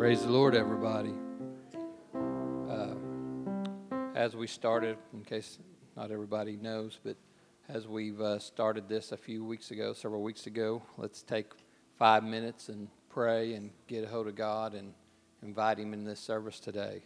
Praise the Lord, everybody. Uh, as we started, in case not everybody knows, but as we've uh, started this a few weeks ago, several weeks ago, let's take five minutes and pray and get a hold of God and invite Him in this service today.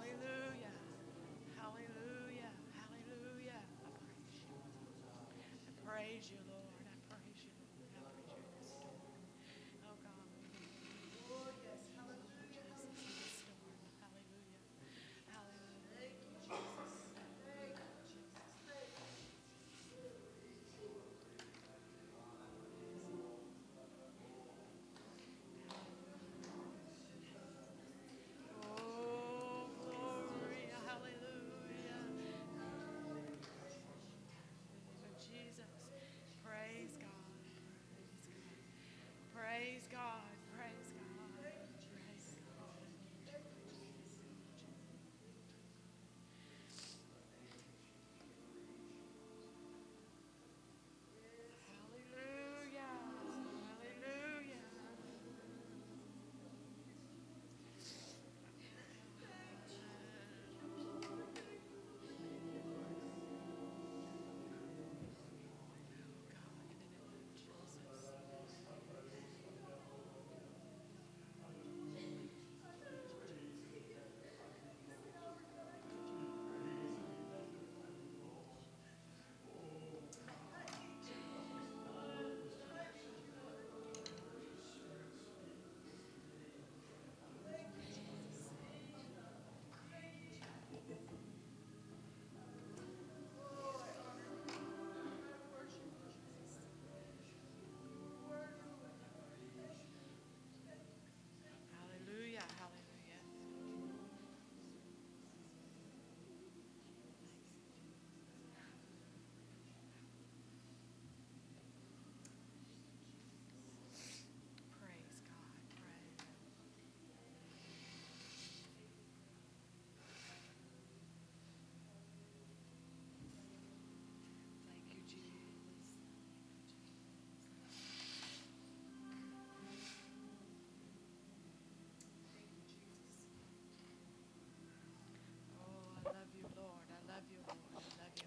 Hallelujah.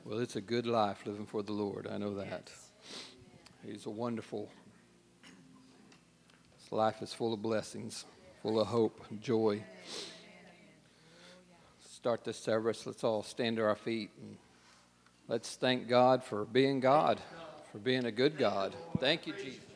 Well, it's a good life living for the Lord. I know that. He's a wonderful. This life is full of blessings, full of hope, joy. Start this service. Let's all stand to our feet and let's thank God for being God, for being a good God. Thank you, Jesus.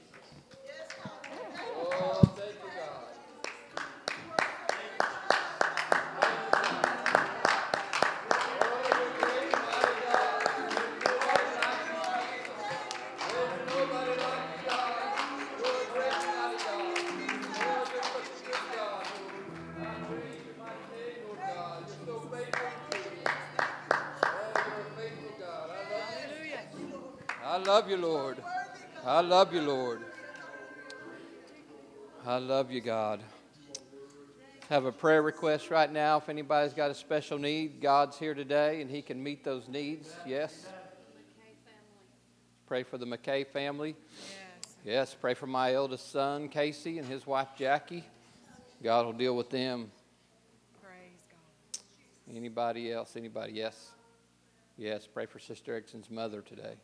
Love you, Lord. I love you, God. Have a prayer request right now. If anybody's got a special need, God's here today and He can meet those needs. Yes. Pray for the McKay family. Yes. Pray for my eldest son, Casey, and his wife, Jackie. God will deal with them. Praise God. Anybody else? Anybody? Yes. Yes. Pray for Sister Erickson's mother today.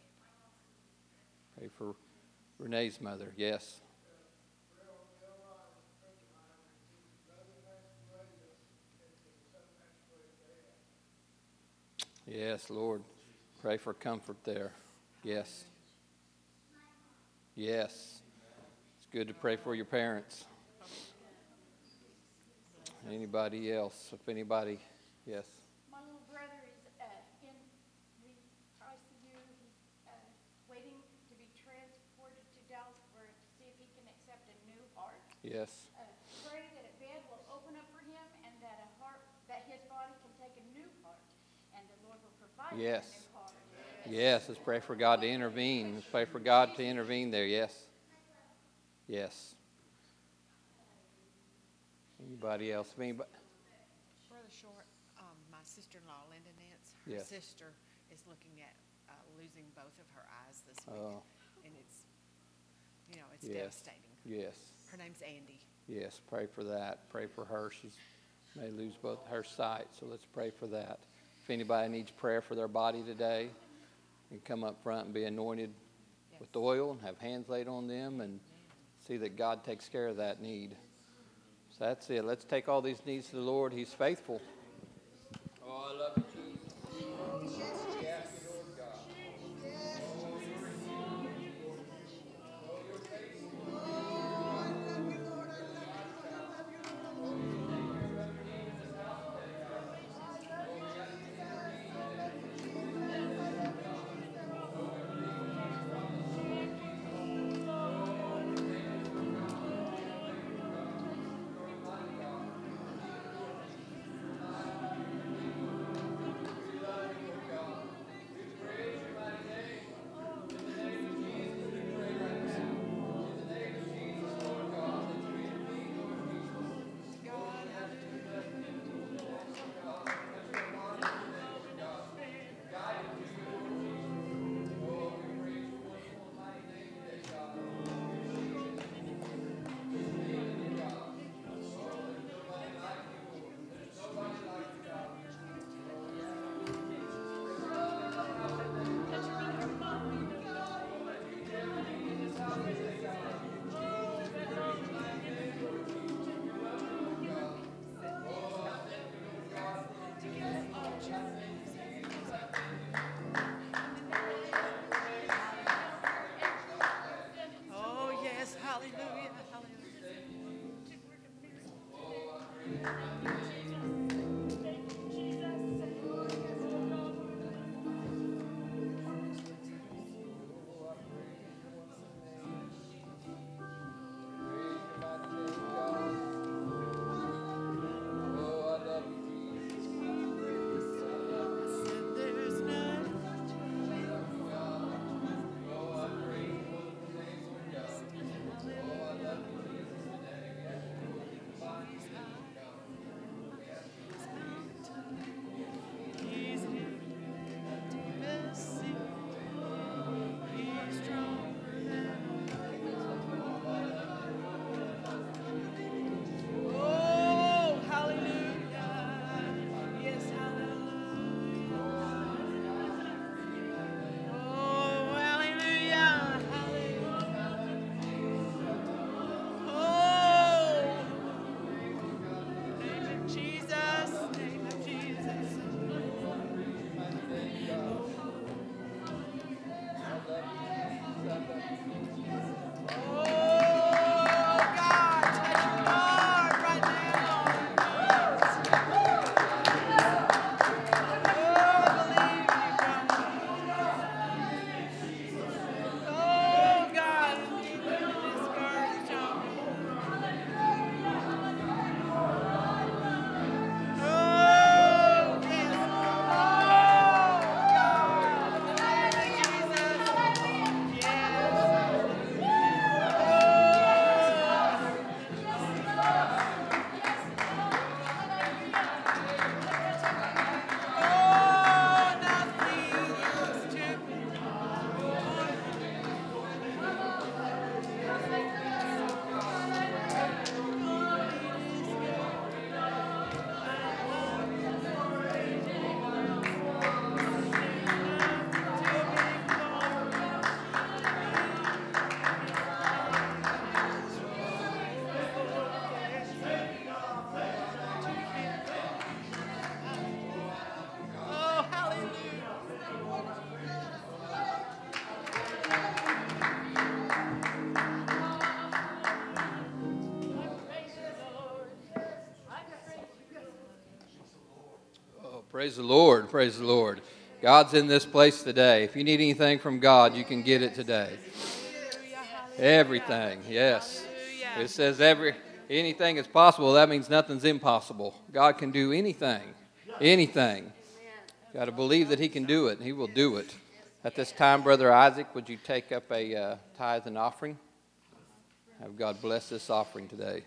Pray for Renee's mother. Yes. Yes, Lord. Pray for comfort there. Yes. Yes. It's good to pray for your parents. Anybody else? If anybody, yes. Yes. Uh, pray that a bed will open up for him and that a heart, that his body can take a new heart and the Lord will provide yes. a new heart. Yes, let's pray for God to intervene. Let's pray for God to intervene there. Yes. Yes. Anybody else? Anybody? Brother Short, um, my sister-in-law, Linda Nance, her yes. sister is looking at uh, losing both of her eyes this week. Oh. And it's, you know, it's yes. devastating. Yes. Her name's Andy. Yes, pray for that. Pray for her. She may lose both her sight, so let's pray for that. If anybody needs prayer for their body today, you come up front and be anointed yes. with oil and have hands laid on them and see that God takes care of that need. So that's it. Let's take all these needs to the Lord. He's faithful. Praise the Lord. Praise the Lord. God's in this place today. If you need anything from God, you can get it today. Everything, yes. It says every anything is possible. That means nothing's impossible. God can do anything, anything. Got to believe that He can do it. and He will do it. At this time, Brother Isaac, would you take up a uh, tithe and offering? Have God bless this offering today.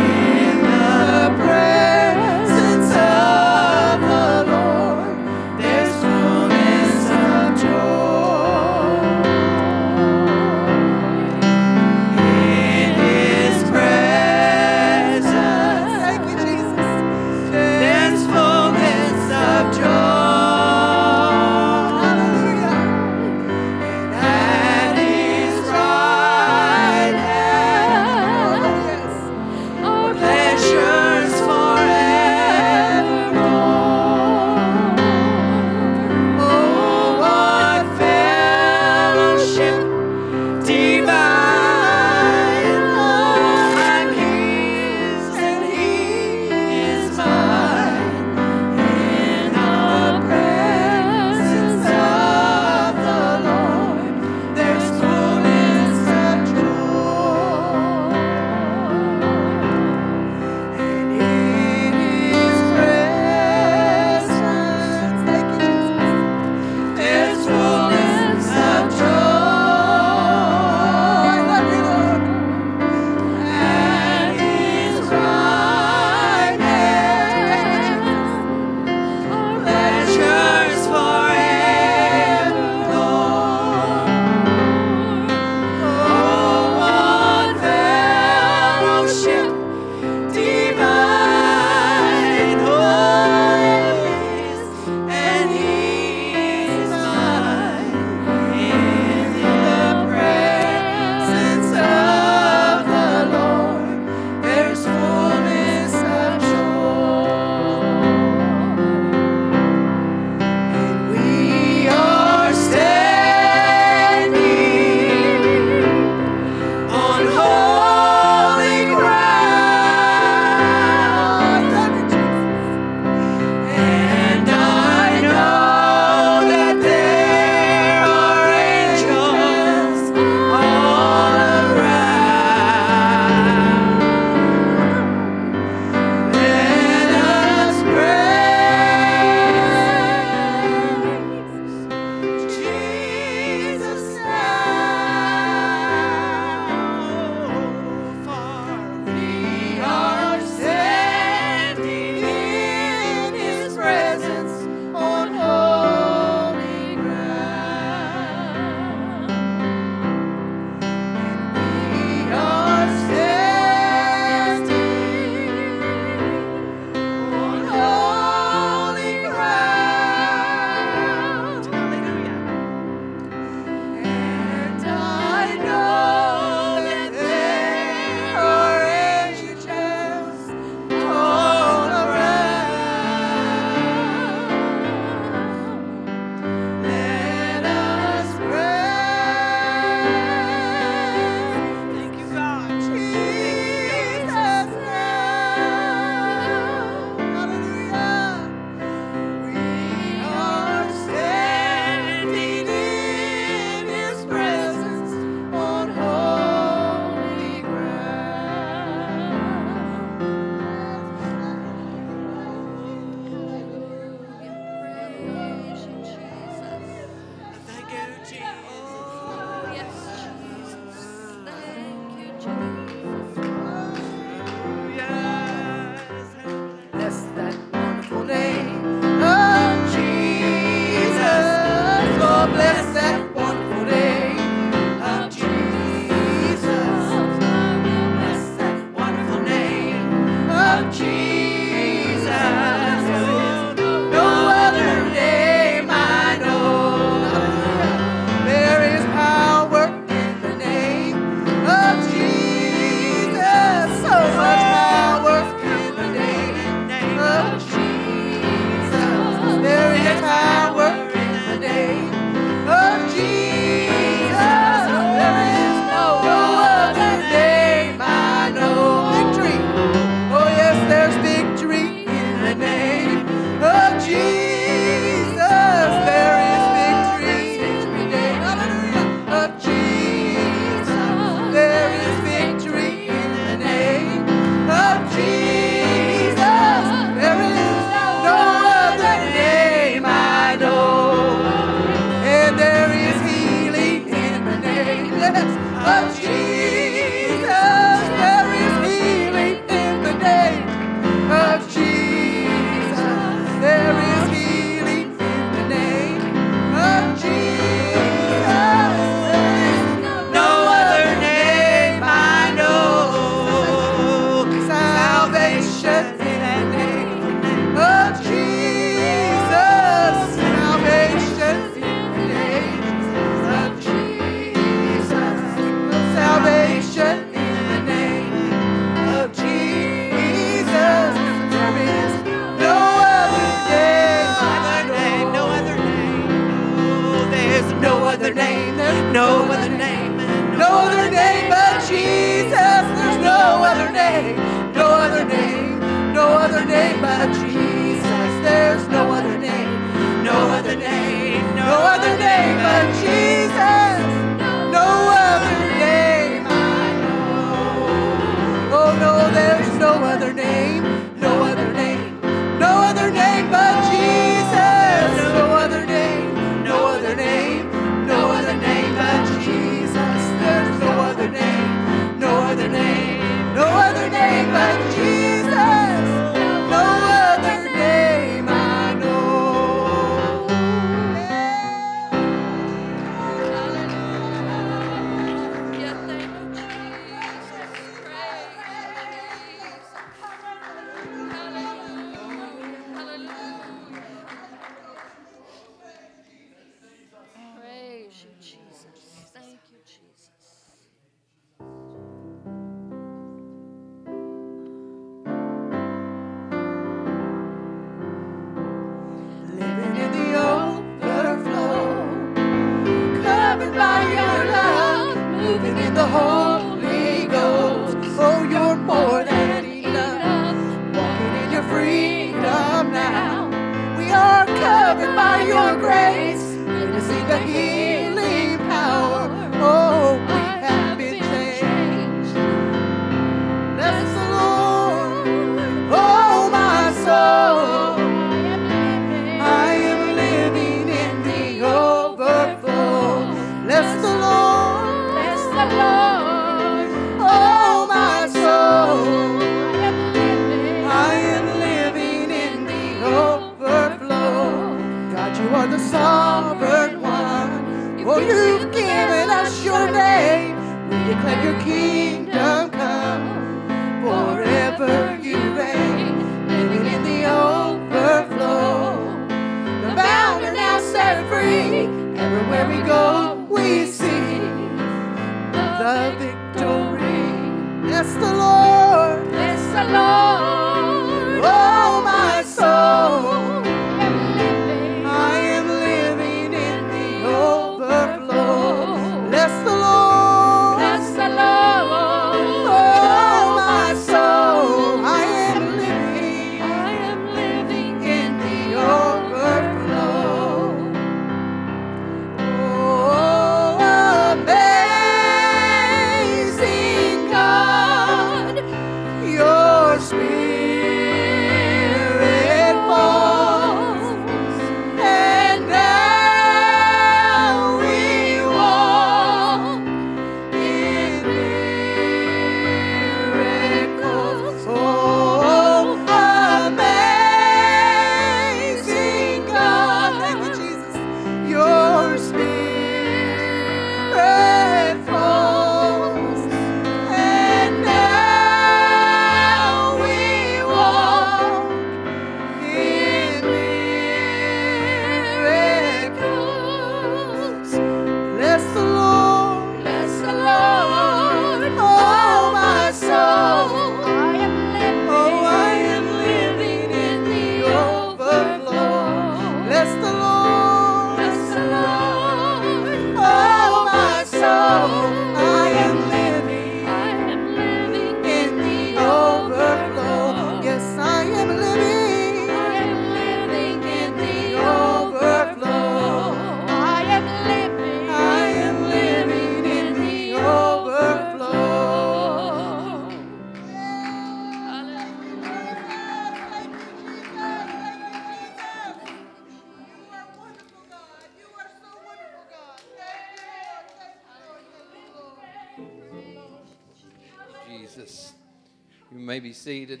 Seated.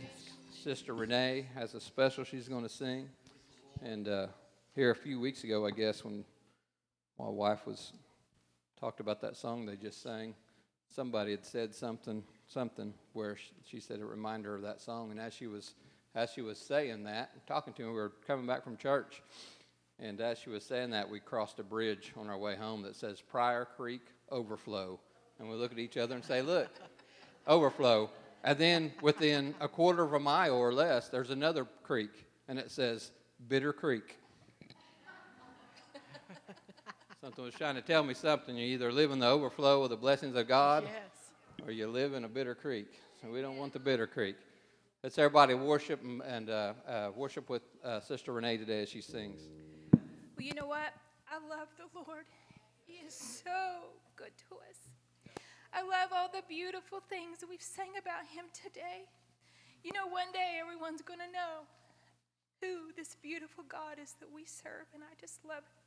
Sister Renee has a special she's going to sing. And uh, here a few weeks ago, I guess, when my wife was talked about that song they just sang, somebody had said something, something where she, said it reminded her of that song. And as she was, as she was saying that, talking to me, we were coming back from church, and as she was saying that, we crossed a bridge on our way home that says Pryor Creek Overflow. And we look at each other and say, Look, overflow. And then within a quarter of a mile or less, there's another creek, and it says Bitter Creek. something was trying to tell me something. You either live in the overflow of the blessings of God, Yes. or you live in a bitter creek. So we don't want the bitter creek. Let's everybody worship and, and uh, uh, worship with uh, Sister Renee today as she sings. Well, you know what? I love the Lord. He is so good to us. I love all the beautiful things that we've sang about Him today. You know, one day everyone's going to know who this beautiful God is that we serve, and I just love it.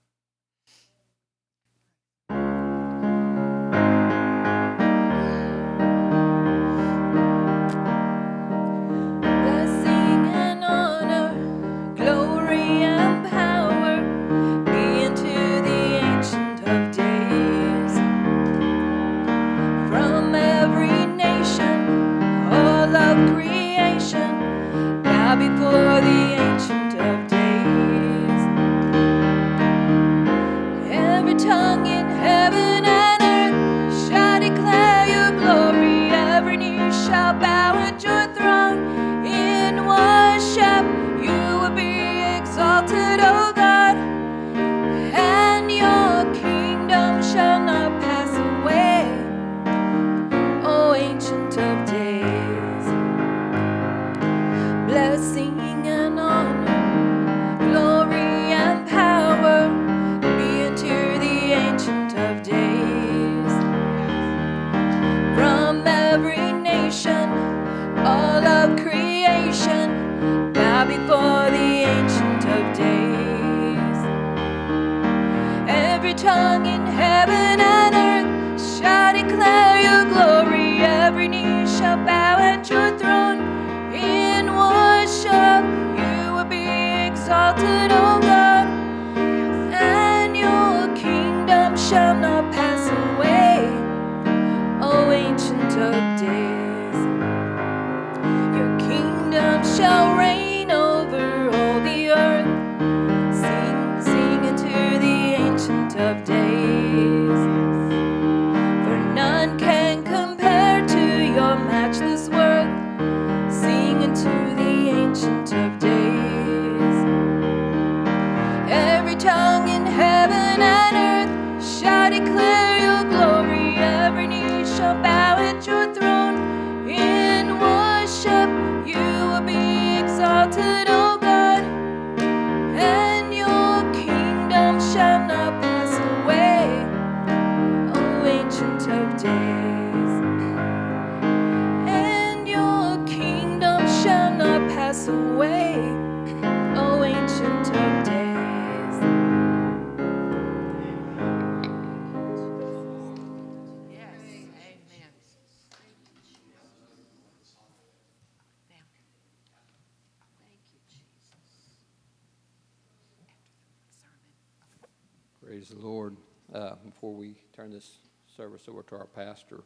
To our pastor,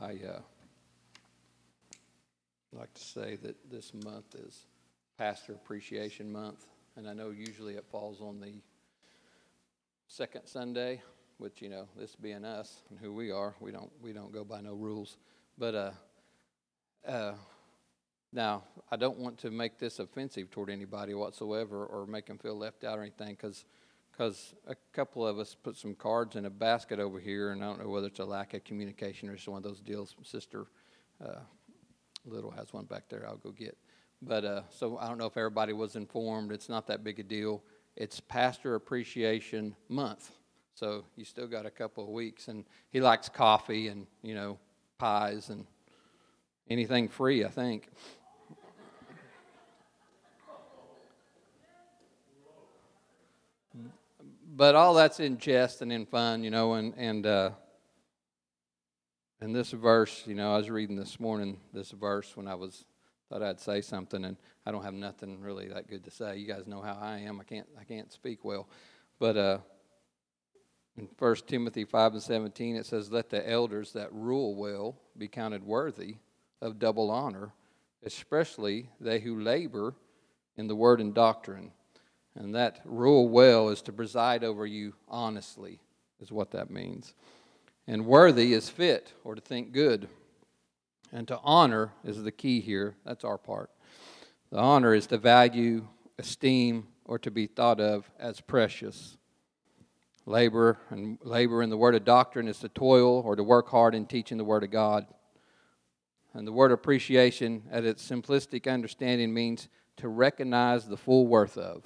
I uh, like to say that this month is Pastor Appreciation Month, and I know usually it falls on the second Sunday, which you know, this being us and who we are, we don't we don't go by no rules. But uh, uh, now I don't want to make this offensive toward anybody whatsoever, or make them feel left out or anything, because because a couple of us put some cards in a basket over here, and I don't know whether it's a lack of communication or just one of those deals. Sister uh, Little has one back there. I'll go get. But uh, so I don't know if everybody was informed. It's not that big a deal. It's Pastor Appreciation Month, so you still got a couple of weeks. And he likes coffee and you know pies and anything free. I think. But all that's in jest and in fun, you know, and and uh, and this verse, you know, I was reading this morning this verse when I was thought I'd say something, and I don't have nothing really that good to say. You guys know how I am. I can't I can't speak well, but uh, in First Timothy five and seventeen it says, "Let the elders that rule well be counted worthy of double honor, especially they who labor in the word and doctrine." And that rule well is to preside over you honestly, is what that means. And worthy is fit or to think good. And to honor is the key here. That's our part. The honor is to value, esteem, or to be thought of as precious. Labor and labor in the word of doctrine is to toil or to work hard in teaching the word of God. And the word appreciation, at its simplistic understanding, means to recognize the full worth of.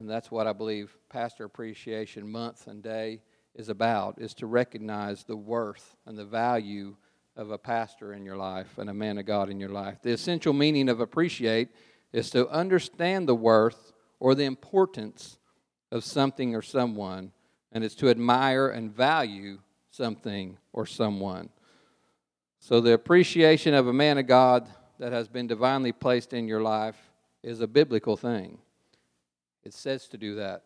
And that's what I believe Pastor Appreciation Month and Day is about, is to recognize the worth and the value of a pastor in your life and a man of God in your life. The essential meaning of appreciate is to understand the worth or the importance of something or someone, and it's to admire and value something or someone. So, the appreciation of a man of God that has been divinely placed in your life is a biblical thing. It says to do that.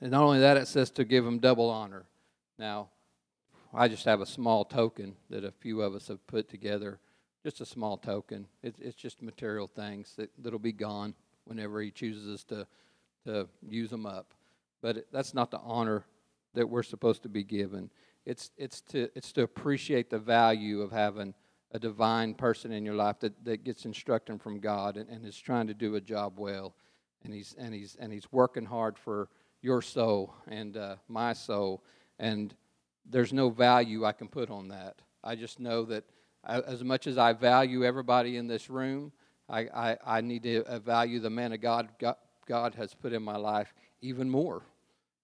And not only that, it says to give him double honor. Now, I just have a small token that a few of us have put together, just a small token. It, it's just material things that, that'll be gone whenever he chooses to, to use them up. But it, that's not the honor that we're supposed to be given. It's, it's, to, it's to appreciate the value of having a divine person in your life that, that gets instruction from God and, and is trying to do a job well. And he's, and, he's, and he's working hard for your soul and uh, my soul. And there's no value I can put on that. I just know that I, as much as I value everybody in this room, I, I, I need to value the man of God, God God has put in my life even more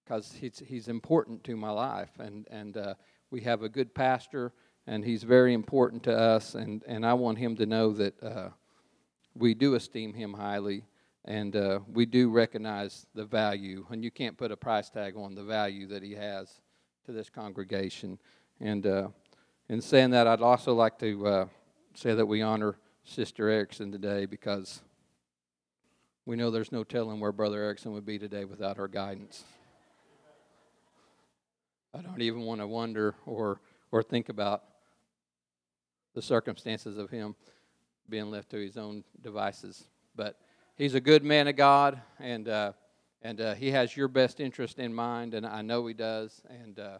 because he's, he's important to my life. And, and uh, we have a good pastor, and he's very important to us. And, and I want him to know that uh, we do esteem him highly and uh, we do recognize the value. And you can't put a price tag on the value that he has to this congregation. And uh, in saying that, I'd also like to uh, say that we honor Sister Erickson today because we know there's no telling where Brother Erickson would be today without her guidance. I don't even want to wonder or, or think about the circumstances of him being left to his own devices. But he's a good man of God, and, uh, and uh, he has your best interest in mind, and I know he does. And, uh,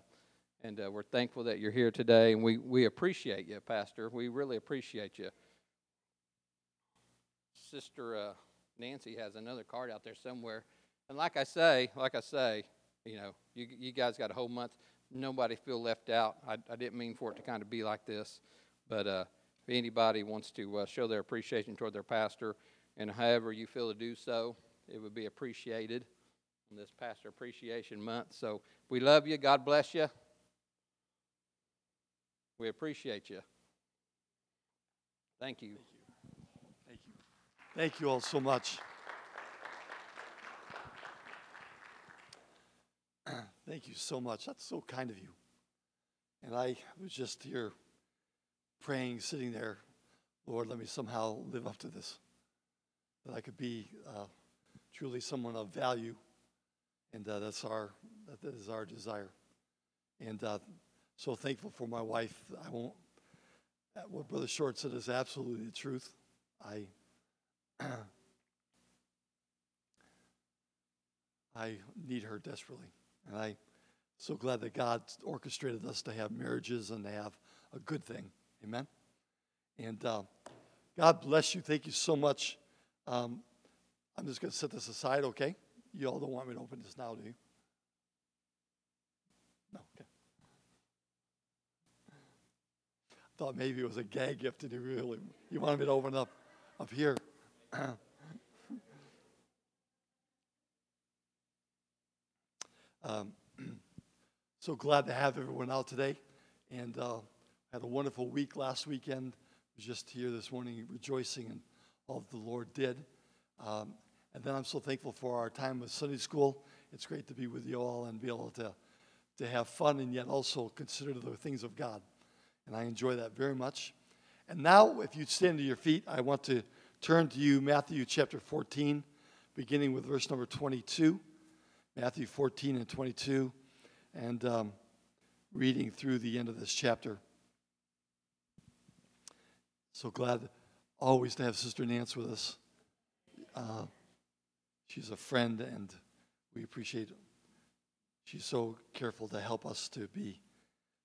and uh, we're thankful that you're here today, and we, we appreciate you, Pastor. We really appreciate you. Sister uh, Nancy has another card out there somewhere. And like I say, like I say, you know, you, you guys got a whole month. Nobody feel left out. I, I didn't mean for it to kind of be like this. But uh, if anybody wants to show their appreciation toward their pastor, and however you feel to do so, it would be appreciated in this Pastor Appreciation Month. So we love you. God bless you. We appreciate you. Thank you. Thank you. Thank you all so much. Thank you so much. That's so kind of you. And I was just here praying, sitting there, Lord, let me somehow live up to this. That I could be uh, truly someone of value. And uh, that's our, that is our desire. And uh, so thankful for my wife. I won't, uh, what Brother Short said is absolutely the truth. I, I need her desperately. And I'm so glad that God orchestrated us to have marriages and to have a good thing. Amen. And uh, God bless you. Thank you so much. Um, I'm just going to set this aside, okay? You all don't want me to open this now, do you? No, okay. I Thought maybe it was a gag gift, and you really you wanted me to open up up here. um, so glad to have everyone out today, and uh, had a wonderful week last weekend. Was just here this morning, rejoicing in that the Lord did. Um, and then I'm so thankful for our time with Sunday school. It's great to be with you all and be able to, to have fun and yet also consider the things of God. And I enjoy that very much. And now, if you'd stand to your feet, I want to turn to you Matthew chapter 14, beginning with verse number 22. Matthew 14 and 22, and um, reading through the end of this chapter. So glad always to have Sister Nance with us. Uh, she's a friend, and we appreciate. She's so careful to help us to be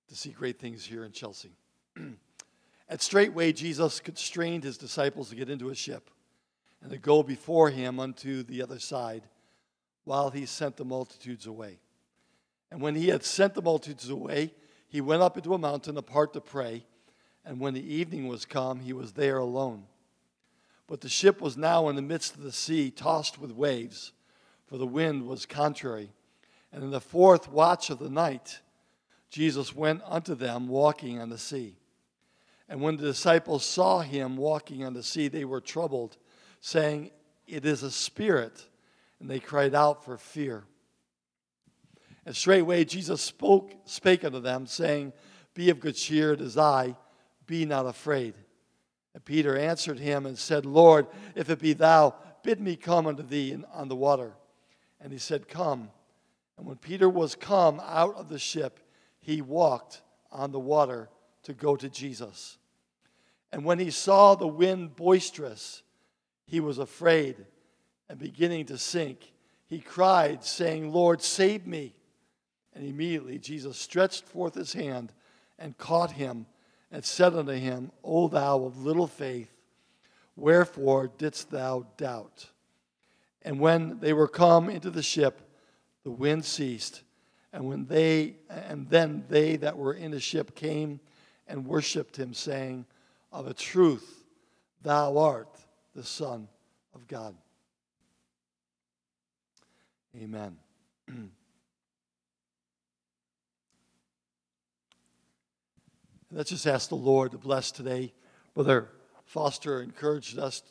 to see great things here in Chelsea. At straightway Jesus constrained his disciples to get into a ship and to go before him unto the other side while he sent the multitudes away. And when he had sent the multitudes away, he went up into a mountain apart to pray. And when the evening was come, he was there alone. But the ship was now in the midst of the sea, tossed with waves, for the wind was contrary. And in the fourth watch of the night, Jesus went unto them walking on the sea. And when the disciples saw him walking on the sea, they were troubled, saying, It is a spirit. And they cried out for fear. And straightway Jesus spoke, spake unto them, saying, Be of good cheer, it is I, be not afraid. And Peter answered him and said, Lord, if it be thou, bid me come unto thee on the water. And he said, Come. And when Peter was come out of the ship, he walked on the water to go to Jesus. And when he saw the wind boisterous, he was afraid and beginning to sink. He cried, saying, Lord, save me. And immediately Jesus stretched forth his hand and caught him and said unto him, O thou of little faith, wherefore didst thou doubt? And when they were come into the ship, the wind ceased. And when they and then they that were in the ship came and worshipped him, saying, Of a truth, thou art the Son of God. Amen. Let's just ask the Lord to bless today. Brother Foster encouraged us.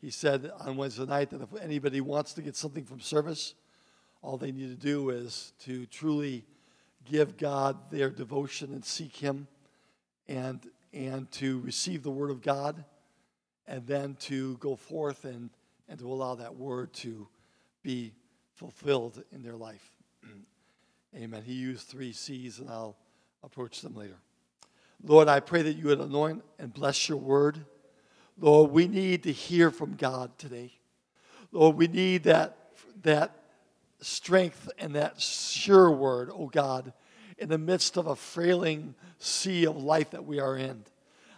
He said on Wednesday night that if anybody wants to get something from service, all they need to do is to truly give God their devotion and seek Him and, and to receive the Word of God and then to go forth and, and to allow that Word to be fulfilled in their life. Amen. He used three C's, and I'll approach them later. Lord, I pray that you would anoint and bless your word. Lord, we need to hear from God today. Lord, we need that, that strength and that sure word, oh God, in the midst of a frailing sea of life that we are in.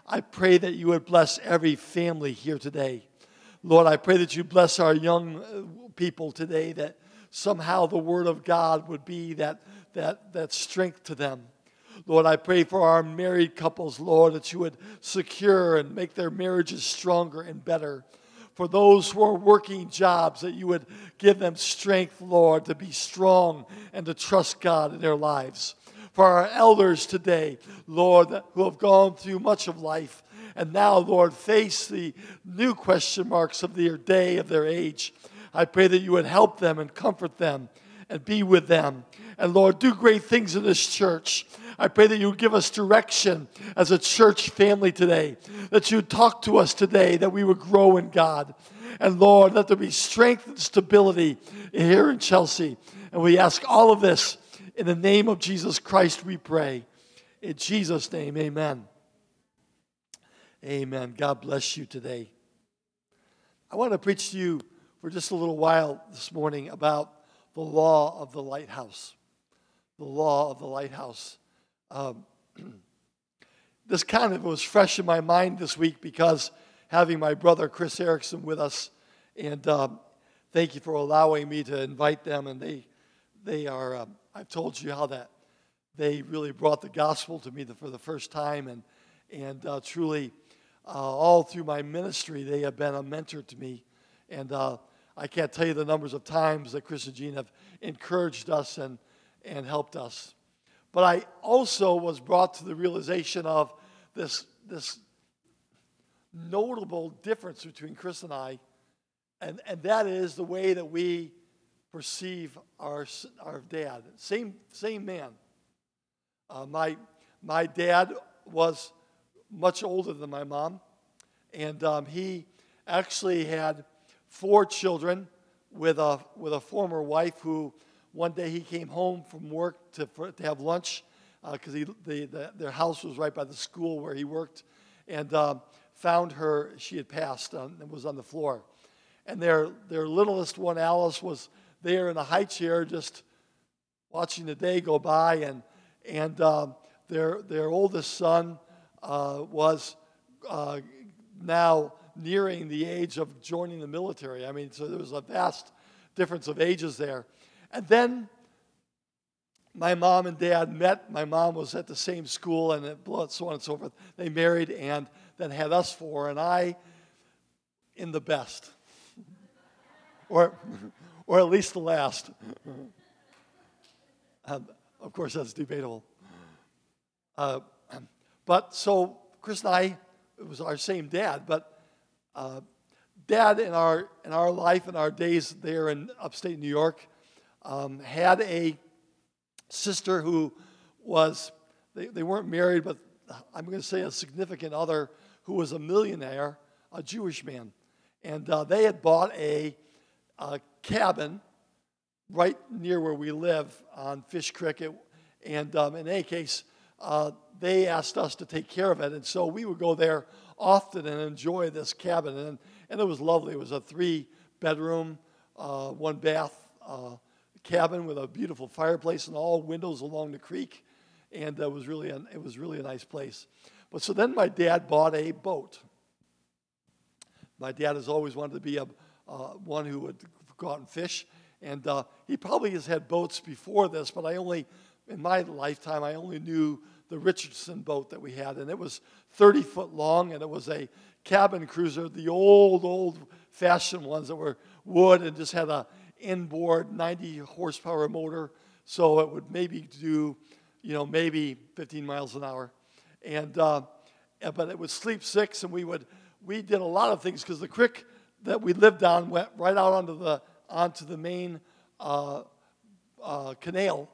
I pray that you would bless every family here today. Lord, I pray that you bless our young uh, people today, that somehow the word of God would be that, that, that strength to them. Lord, I pray for our married couples, Lord, that you would secure and make their marriages stronger and better. For those who are working jobs, that you would give them strength, Lord, to be strong and to trust God in their lives. For our elders today, Lord, who have gone through much of life and now, Lord, face the new question marks of their day, of their age. I pray that you would help them and comfort them and be with them. And Lord, do great things in this church. I pray that you give us direction as a church family today, that you talk to us today, that we would grow in God. And Lord, let there be strength and stability here in Chelsea. And we ask all of this in the name of Jesus Christ, we pray. In Jesus' name, amen. Amen. God bless you today. I want to preach to you for just a little while this morning about the law of the lighthouse. The law of the lighthouse. Um, this kind of was fresh in my mind this week because having my brother Chris Erickson with us, and um, thank you for allowing me to invite them. And they, they are. Um, I've told you how that they really brought the gospel to me for the first time, and and uh, truly, uh, all through my ministry, they have been a mentor to me, and. Uh, I can't tell you the numbers of times that Chris and Jean have encouraged us and, and helped us. But I also was brought to the realization of this, this notable difference between Chris and I, and, and that is the way that we perceive our, our dad. Same, same man. Uh, my, my dad was much older than my mom, and um, he actually had four children with a with a former wife who one day he came home from work to for, to have lunch because he the, the, their house was right by the school where he worked, and um, found her she had passed on, and was on the floor, and their their littlest one Alice was there in a high chair just watching the day go by, and and um, their their oldest son uh, was uh, now nearing the age of joining the military. I mean, so there was a vast difference of ages there. And then my mom and dad met. My mom was at the same school, and so on and so forth. They married and then had us four, and I in the best, or, or at least the last. Um, of course, that's debatable. Uh, but so Chris and I, it was our same dad, but uh, dad in our in our life in our days there in upstate New York um, had a sister who was they, they weren't married, but I'm going to say a significant other who was a millionaire, a Jewish man, and uh, they had bought a, a, cabin right near where we live on Fish Creek, and um, in any case. Uh, they asked us to take care of it, and so we would go there often and enjoy this cabin. And, and it was lovely. It was a three bedroom, uh, one bath uh, cabin with a beautiful fireplace and all windows along the creek. And it was, really a, it was really a nice place. But so then my dad bought a boat. My dad has always wanted to be a, uh, one who would go out and fish. And uh, he probably has had boats before this, but I only, in my lifetime, I only knew the Richardson boat that we had, and it was 30 foot long, and it was a cabin cruiser, the old, old fashioned ones that were wood and just had a inboard 90 horsepower motor, so it would maybe do, you know, maybe 15 miles an hour, and uh, but it would sleep six, and we would we did a lot of things because the creek that we lived on went right out onto the onto the main uh, uh, canal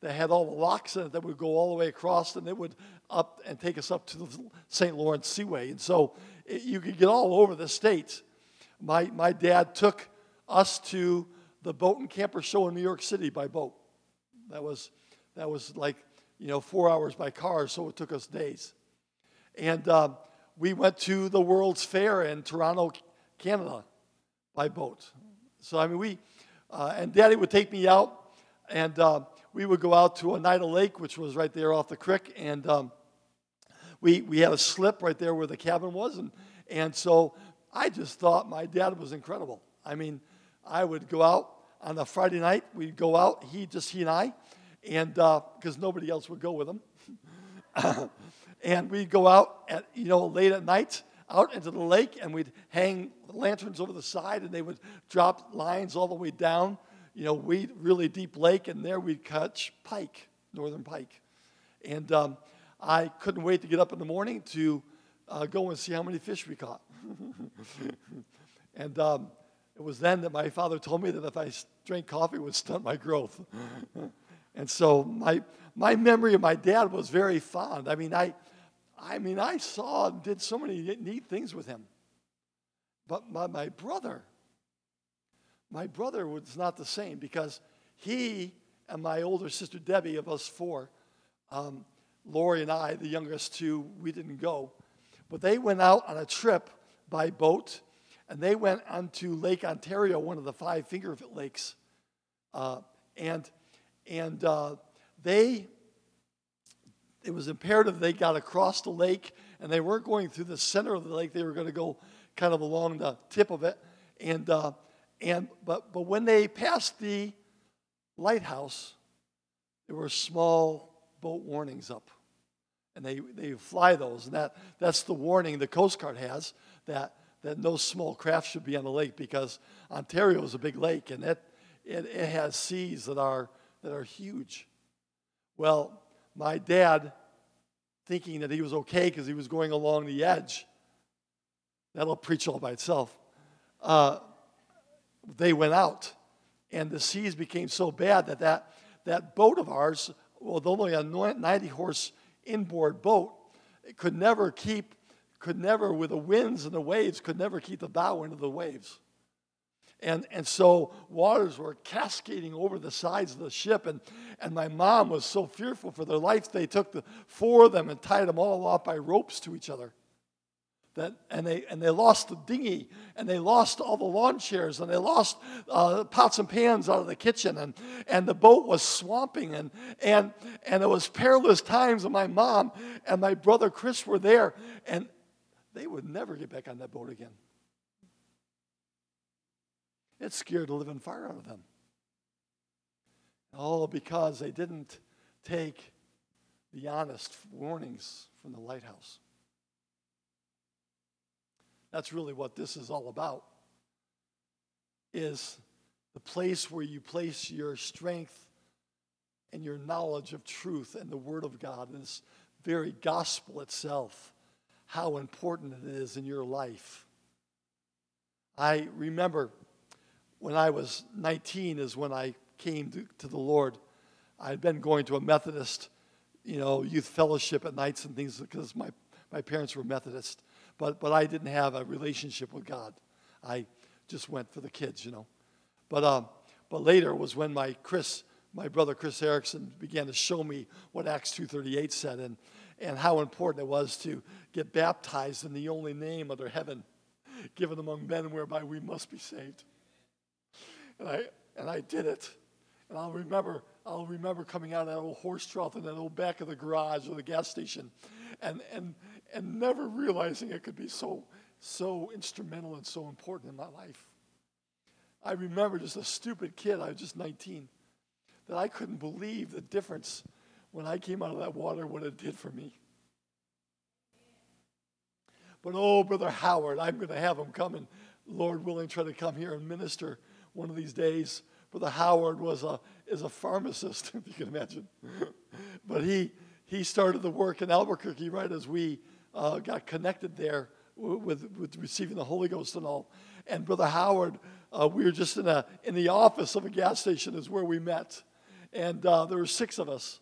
that had all the locks in it that would go all the way across and it would up and take us up to the St. Lawrence Seaway. And so it, you could get all over the state. My, my dad took us to the boat and camper show in New York City by boat. That was, that was like, you know, four hours by car, so it took us days. And um, we went to the World's Fair in Toronto, Canada by boat. So, I mean, we, uh, and Daddy would take me out, and uh, we would go out to Oneida Lake, which was right there off the creek, and um, we, we had a slip right there where the cabin was. And, and so I just thought my dad was incredible. I mean, I would go out on a Friday night, we'd go out, he, just he and I, and because uh, nobody else would go with him. and we'd go out at, you know, late at night out into the lake and we'd hang lanterns over the side and they would drop lines all the way down you know, we really deep lake, and there we'd catch pike, northern pike. And um, I couldn't wait to get up in the morning to uh, go and see how many fish we caught. and um, it was then that my father told me that if I drank coffee, it would stunt my growth. and so my, my memory of my dad was very fond. I mean, I, I mean, I saw and did so many neat things with him. But my, my brother, my brother was not the same because he and my older sister Debbie, of us four, um, Lori and I, the youngest two, we didn't go. But they went out on a trip by boat and they went onto Lake Ontario, one of the five finger lakes. Uh, and and uh, they, it was imperative they got across the lake and they weren't going through the center of the lake, they were going to go kind of along the tip of it. And uh, and, but, but when they passed the lighthouse, there were small boat warnings up. And they, they fly those. And that, that's the warning the Coast Guard has that, that no small craft should be on the lake because Ontario is a big lake and it, it, it has seas that are, that are huge. Well, my dad, thinking that he was okay because he was going along the edge, that'll preach all by itself. Uh, they went out. And the seas became so bad that that, that boat of ours, well, only a 90 horse inboard boat, it could never keep, could never, with the winds and the waves, could never keep the bow into the waves. And, and so waters were cascading over the sides of the ship. And, and my mom was so fearful for their life, they took the four of them and tied them all off by ropes to each other. That, and, they, and they lost the dinghy, and they lost all the lawn chairs, and they lost uh, pots and pans out of the kitchen, and, and the boat was swamping, and, and, and it was perilous times, and my mom and my brother Chris were there, and they would never get back on that boat again. It scared the living fire out of them. All because they didn't take the honest warnings from the lighthouse. That's really what this is all about. Is the place where you place your strength and your knowledge of truth and the Word of God, and this very gospel itself, how important it is in your life. I remember when I was 19 is when I came to, to the Lord. I'd been going to a Methodist, you know, youth fellowship at nights and things because my, my parents were Methodist. But, but I didn't have a relationship with God. I just went for the kids, you know. But, um, but later was when my Chris, my brother Chris Erickson began to show me what Acts 2.38 said and, and how important it was to get baptized in the only name under heaven given among men whereby we must be saved. And I, and I did it. And I'll remember, I'll remember coming out of that old horse trough in that old back of the garage or the gas station and, and, and never realizing it could be so, so instrumental and so important in my life. I remember just a stupid kid, I was just 19, that I couldn't believe the difference when I came out of that water, what it did for me. But oh, Brother Howard, I'm going to have him come and, Lord willing, try to come here and minister one of these days. Brother Howard was a, is a pharmacist, if you can imagine. but he, he started the work in Albuquerque right as we uh, got connected there with, with receiving the Holy Ghost and all. And Brother Howard, uh, we were just in, a, in the office of a gas station is where we met. And uh, there were six of us.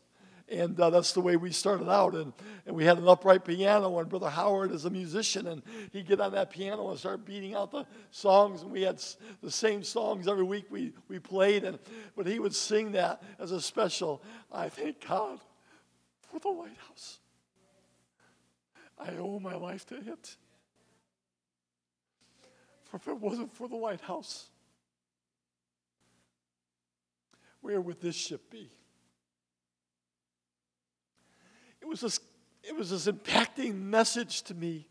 And uh, that's the way we started out. And, and we had an upright piano, and Brother Howard is a musician, and he'd get on that piano and start beating out the songs. And we had the same songs every week we, we played. And, but he would sing that as a special. I thank God for the lighthouse. I owe my life to it. For if it wasn't for the lighthouse, where would this ship be? It was this, it was this impacting message to me.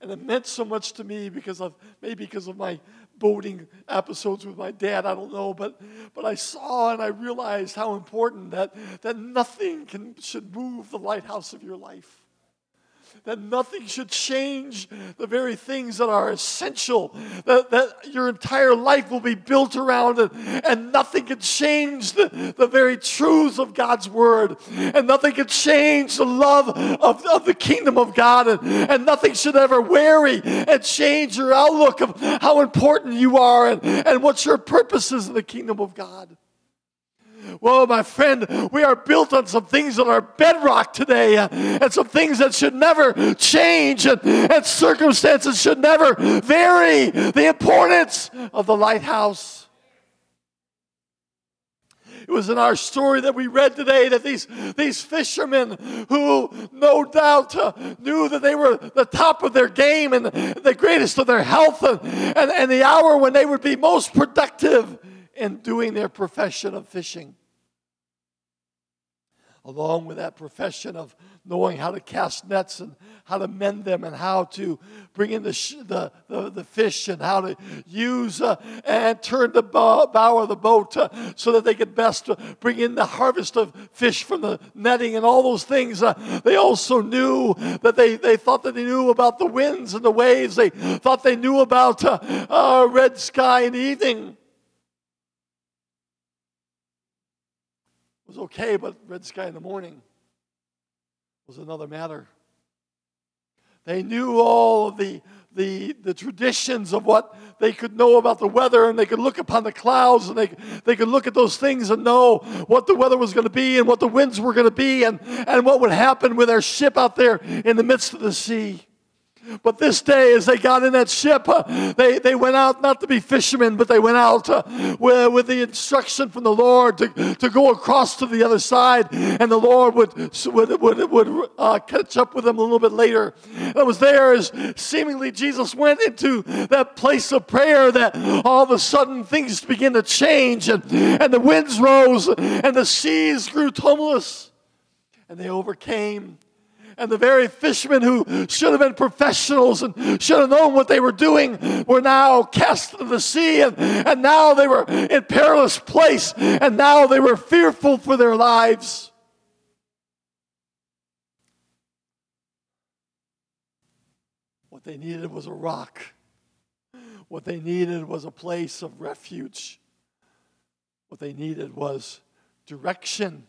And it meant so much to me because of maybe because of my boating episodes with my dad, I don't know, but but I saw and I realized how important that that nothing can should move the lighthouse of your life that nothing should change the very things that are essential, that, that your entire life will be built around it, and nothing can change the, the very truths of God's word, and nothing can change the love of, of the kingdom of God, and, and nothing should ever weary and change your outlook of how important you are and, and what your purpose is in the kingdom of God. Well, my friend, we are built on some things that are bedrock today uh, and some things that should never change and, and circumstances should never vary. The importance of the lighthouse. It was in our story that we read today that these, these fishermen, who no doubt uh, knew that they were the top of their game and the greatest of their health, and, and, and the hour when they would be most productive in doing their profession of fishing. Along with that profession of knowing how to cast nets and how to mend them and how to bring in the, sh- the, the, the, fish and how to use uh, and turn the bow, bow of the boat uh, so that they could best uh, bring in the harvest of fish from the netting and all those things. Uh, they also knew that they, they thought that they knew about the winds and the waves. They thought they knew about uh, uh, red sky in the evening. Was okay, but red sky in the morning was another matter. They knew all of the, the, the traditions of what they could know about the weather and they could look upon the clouds and they, they could look at those things and know what the weather was going to be and what the winds were going to be and, and what would happen with their ship out there in the midst of the sea. But this day, as they got in that ship, uh, they, they went out not to be fishermen, but they went out uh, with, with the instruction from the Lord to, to go across to the other side, and the Lord would, would, would, would uh, catch up with them a little bit later. And it was there as seemingly Jesus went into that place of prayer that all of a sudden things began to change, and, and the winds rose, and the seas grew tumultuous, and they overcame and the very fishermen who should have been professionals and should have known what they were doing were now cast into the sea, and, and now they were in perilous place, and now they were fearful for their lives. What they needed was a rock. What they needed was a place of refuge. What they needed was direction.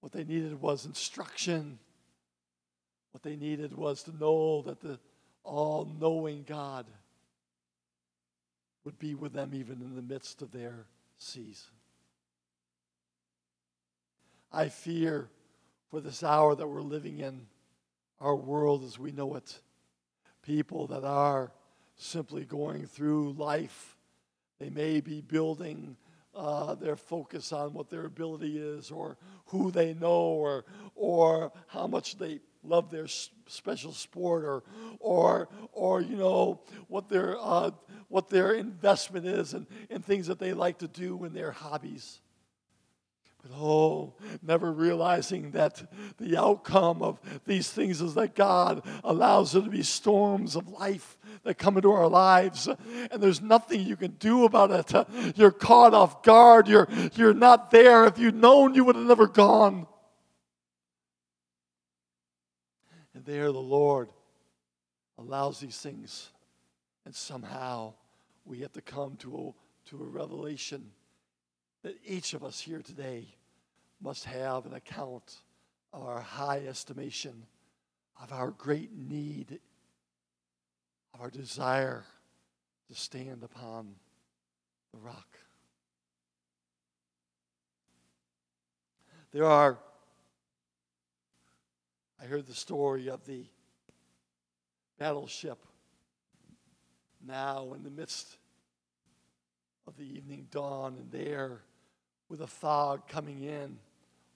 What they needed was instruction. What they needed was to know that the all knowing God would be with them even in the midst of their season. I fear for this hour that we're living in, our world as we know it. People that are simply going through life, they may be building uh, their focus on what their ability is or who they know or, or how much they love their special sport or, or, or you know, what their, uh, what their investment is and, and things that they like to do in their hobbies. But oh, never realizing that the outcome of these things is that God allows there to be storms of life that come into our lives, and there's nothing you can do about it. You're caught off guard. You're, you're not there. If you'd known, you would have never gone. There the Lord allows these things. And somehow we have to come to a, to a revelation that each of us here today must have an account of our high estimation, of our great need, of our desire to stand upon the rock. There are I heard the story of the battleship now in the midst of the evening dawn and there with a fog coming in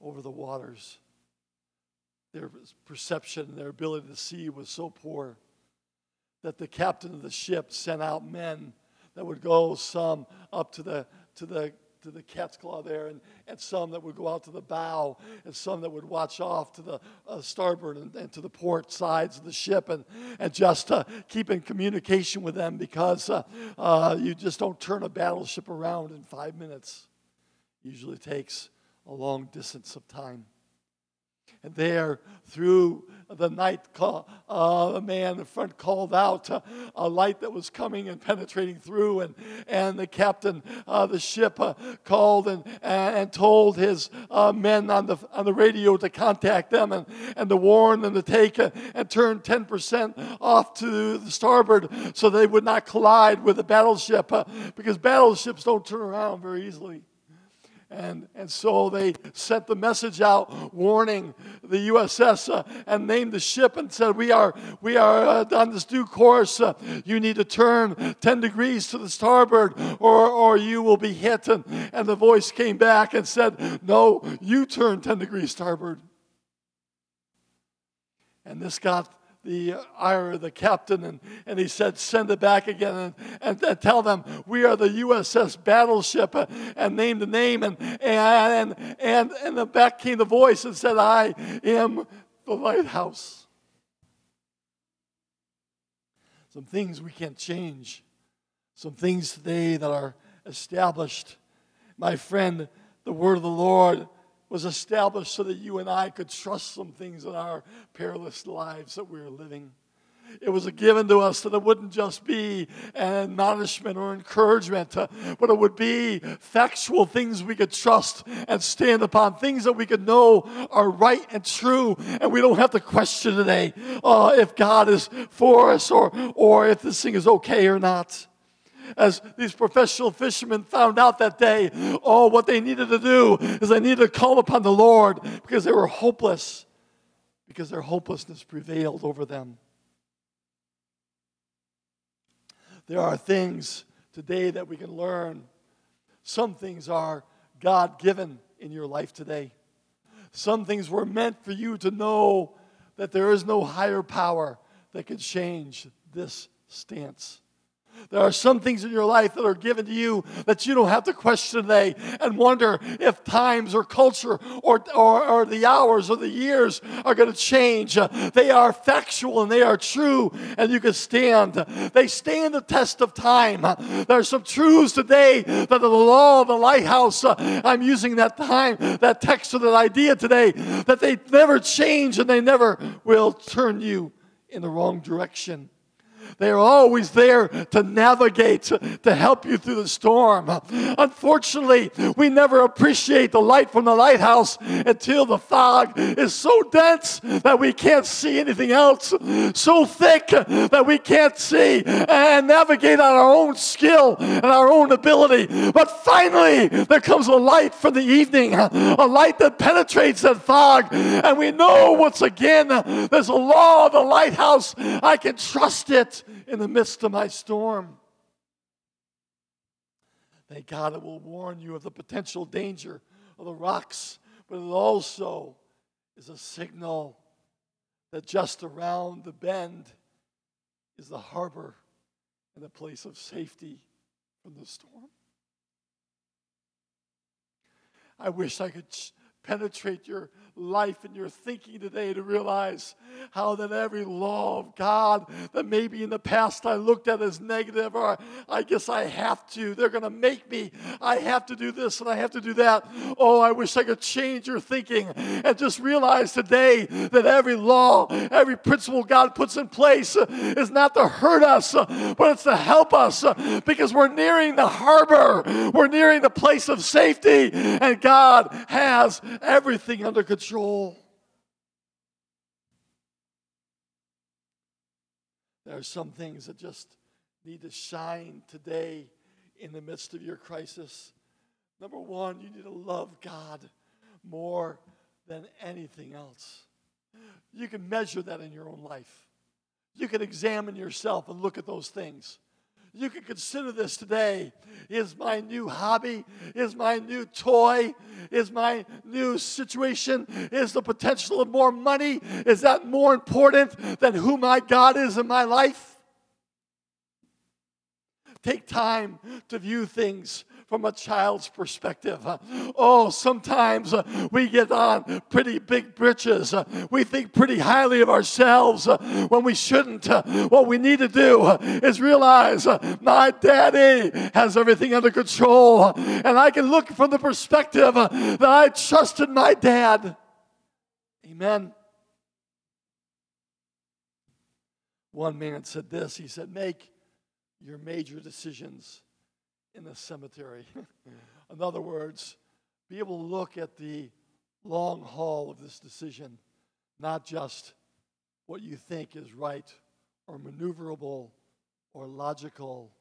over the waters. Their perception and their ability to see was so poor that the captain of the ship sent out men that would go some up to the to the to the cat's claw there, and, and some that would go out to the bow, and some that would watch off to the uh, starboard and, and, to the port sides of the ship, and, and just uh, keep in communication with them because uh, uh you just don't turn a battleship around in five minutes. Usually takes a long distance of time. And there, through the night, uh, a man in front called out uh, a light that was coming and penetrating through. And, and the captain of the ship uh, called and, and told his uh, men on the, on the radio to contact them and, and to warn them to take uh, and turn 10% off to the starboard so they would not collide with the battleship uh, because battleships don't turn around very easily. And, and so they sent the message out warning the USS uh, and named the ship and said, We are, we are uh, on this due course. Uh, you need to turn 10 degrees to the starboard or, or you will be hit. And, and the voice came back and said, No, you turn 10 degrees starboard. And this got the ire of the captain, and, and he said, Send it back again and, and, and, tell them we are the USS Battleship, uh, and name the name. And, and, and, and the back came the voice and said, I am the lighthouse. Some things we can't change, some things today that are established. My friend, the word of the Lord was established so that you and I could trust some things in our perilous lives that we are living. It was given to us that it wouldn't just be an admonishment or encouragement, uh, but it would be factual things we could trust and stand upon, things that we could know are right and true, and we don't have to question today uh, if God is for us or, or if this thing is okay or not as these professional fishermen found out that day, oh, what they needed to do is they needed to call upon the Lord because they were hopeless, because their hopelessness prevailed over them. There are things today that we can learn. Some things are God given in your life today. Some things were meant for you to know that there is no higher power that could change this stance. There are some things in your life that are given to you that you don't have to question today and wonder if times or culture or, or, or the hours or the years are going to change. They are factual and they are true, and you can stand. They stand the test of time. There are some truths today that are the law of the lighthouse. Uh, I'm using that time, that text or that idea today, that they never change and they never will turn you in the wrong direction. They're always there to navigate, to help you through the storm. Unfortunately, we never appreciate the light from the lighthouse until the fog is so dense that we can't see anything else, so thick that we can't see and navigate on our own skill and our own ability. But finally, there comes a light from the evening, a light that penetrates that fog, and we know once again there's a law of the lighthouse. I can trust it in the midst of my storm. Thank God it will warn you of the potential danger of the rocks, but it also is a signal that just around the bend is the harbor and a place of safety from the storm. I wish I could penetrate your life and your thinking today to realize how that every law of God that maybe in the past I looked at as negative or I guess I have to, they're going to make me, I have to do this and I have to do that. Oh, I wish I could change your thinking and just realize today that every law, every principle God puts in place is not to hurt us, but it's to help us because we're nearing the harbor, we're nearing the place of safety, and God has everything under control. There are some things that just need to shine today in the midst of your crisis. Number one, you need to love God more than anything else. You can measure that in your own life. You can examine yourself and look at those things. You can consider this today. Is my new hobby, is my new toy, is my new situation, is the potential of more money, is that more important than who my God is in my life? Take time to view things from a child's perspective. Oh, sometimes uh, we get on pretty big britches. Uh, we think pretty highly of ourselves uh, when we shouldn't. What we need to do is realize my daddy has everything under control, and I can look from the perspective that I trusted my dad. Amen. One man said this he said, Make your major decisions in the cemetery. in other words, be able to look at the long haul of this decision, not just what you think is right or maneuverable or logical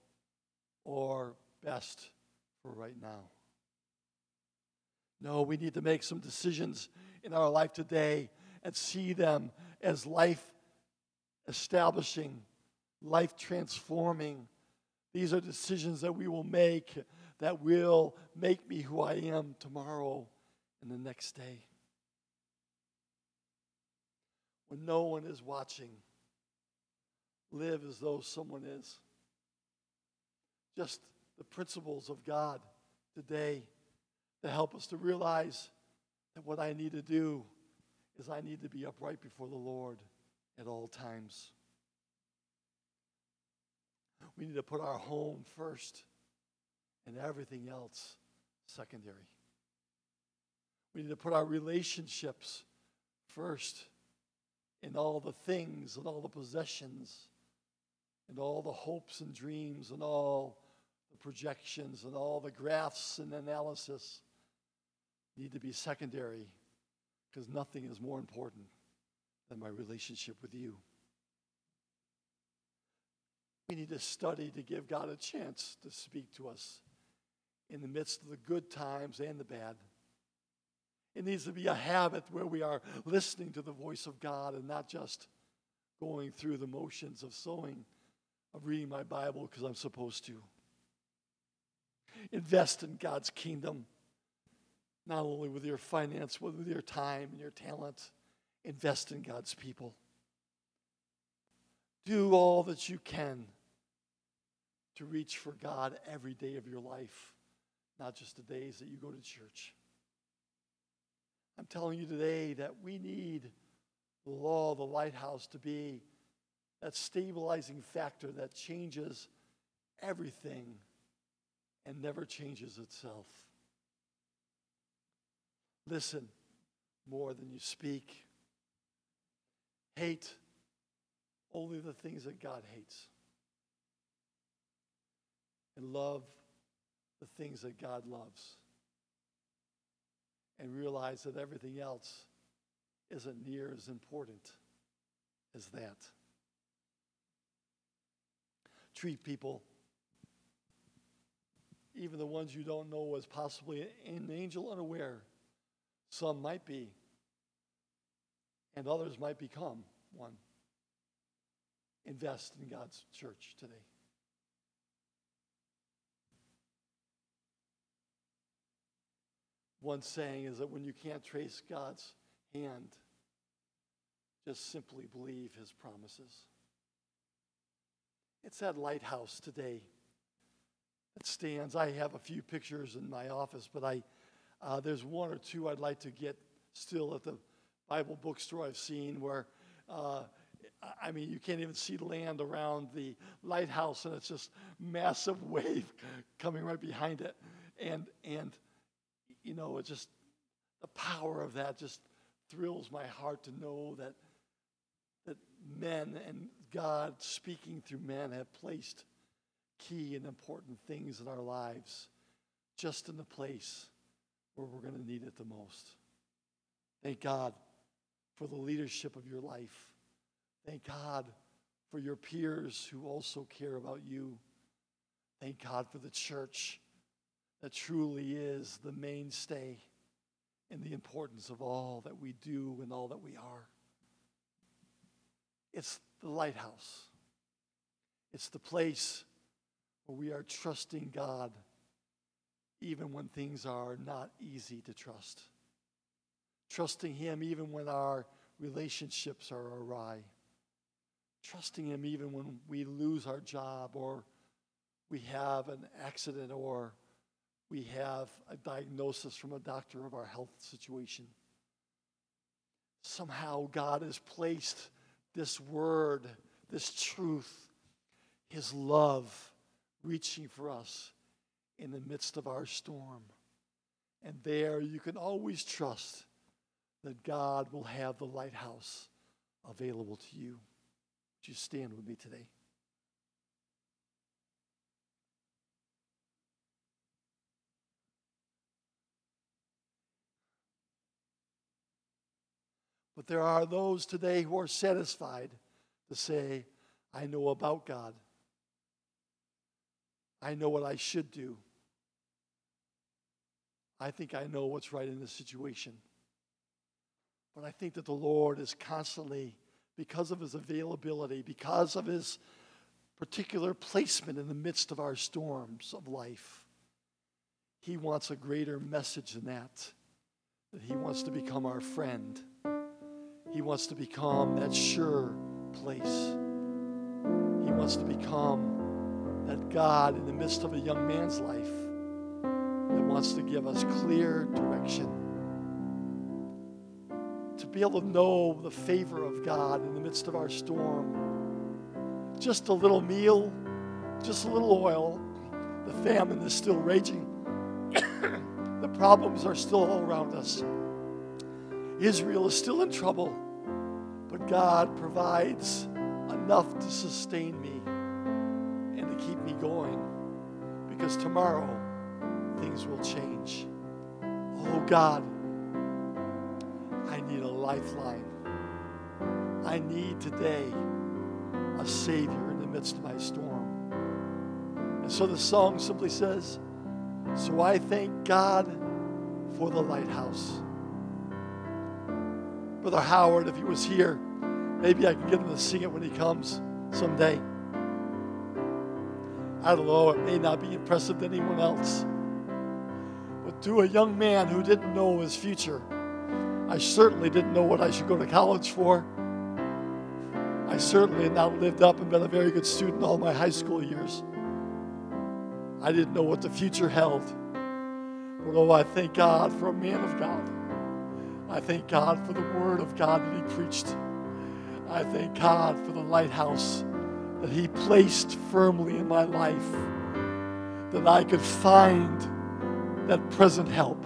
or best for right now. No, we need to make some decisions in our life today and see them as life establishing, life transforming these are decisions that we will make that will make me who I am tomorrow and the next day. When no one is watching, live as though someone is. Just the principles of God today to help us to realize that what I need to do is I need to be upright before the Lord at all times. We need to put our home first and everything else secondary. We need to put our relationships first in all the things and all the possessions and all the hopes and dreams and all the projections and all the graphs and analysis need to be secondary because nothing is more important than my relationship with you. We need to study to give God a chance to speak to us in the midst of the good times and the bad. It needs to be a habit where we are listening to the voice of God and not just going through the motions of sowing, of reading my Bible because I'm supposed to. Invest in God's kingdom, not only with your finance, but with your time and your talent. Invest in God's people. Do all that you can to reach for God every day of your life, not just the days that you go to church. I'm telling you today that we need the law, the lighthouse, to be that stabilizing factor that changes everything and never changes itself. Listen more than you speak. Hate only the things that God hates. And love the things that God loves and realize that everything else isn't near as important as that. Treat people, even the ones you don't know as possibly an angel unaware. Some might be, and others might become one. Invest in God's church today. One saying is that when you can't trace God's hand, just simply believe his promises. It's that lighthouse today that stands. I have a few pictures in my office, but I, uh, there's one or two I'd like to get still at the Bible bookstore I've seen where, uh, I mean, you can't even see land around the lighthouse, and it's just massive wave coming right behind it. And, and you know, it just, the power of that just thrills my heart to know that, that men and God speaking through men have placed key and important things in our lives just in the place where we're going to need it the most. Thank God for the leadership of your life. Thank God for your peers who also care about you. Thank God for the church that truly is the mainstay and the importance of all that we do and all that we are. It's the lighthouse. It's the place where we are trusting God even when things are not easy to trust. Trusting Him even when our relationships are awry. Trusting Him even when we lose our job or we have an accident or we have a diagnosis from a doctor of our health situation. Somehow God has placed this word, this truth, His love reaching for us in the midst of our storm. And there you can always trust that God will have the lighthouse available to you. Would you stand with me today? There are those today who are satisfied to say, I know about God. I know what I should do. I think I know what's right in this situation. But I think that the Lord is constantly, because of his availability, because of his particular placement in the midst of our storms of life, he wants a greater message than that. That he wants to become our friend he wants to become that sure place. He wants to become that God in the midst of a young man's life that wants to give us clear direction. To be able to know the favor of God in the midst of our storm. Just a little meal, just a little oil. The famine is still raging. the problems are still all around us. Israel is still in trouble. But God provides enough to sustain me and to keep me going because tomorrow things will change. Oh God, I need a lifeline. I need today a Savior in the midst of my storm. And so the song simply says, So I thank God for the lighthouse. Brother Howard, if he was here, maybe I can get him to sing it when he comes someday. I don't know, it may not be impressive to anyone else. But to a young man who didn't know his future, I certainly didn't know what I should go to college for. I certainly had not lived up and been a very good student all my high school years. I didn't know what the future held. But oh, I thank God for a man of God. I thank God for the word of God that he preached. I thank God for the lighthouse that he placed firmly in my life, that I could find that present help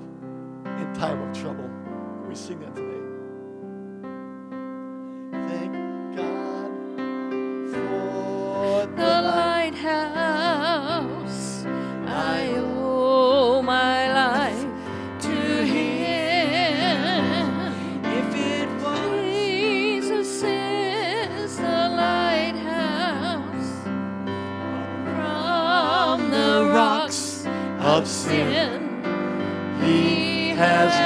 in time of trouble. We sing that sin. He has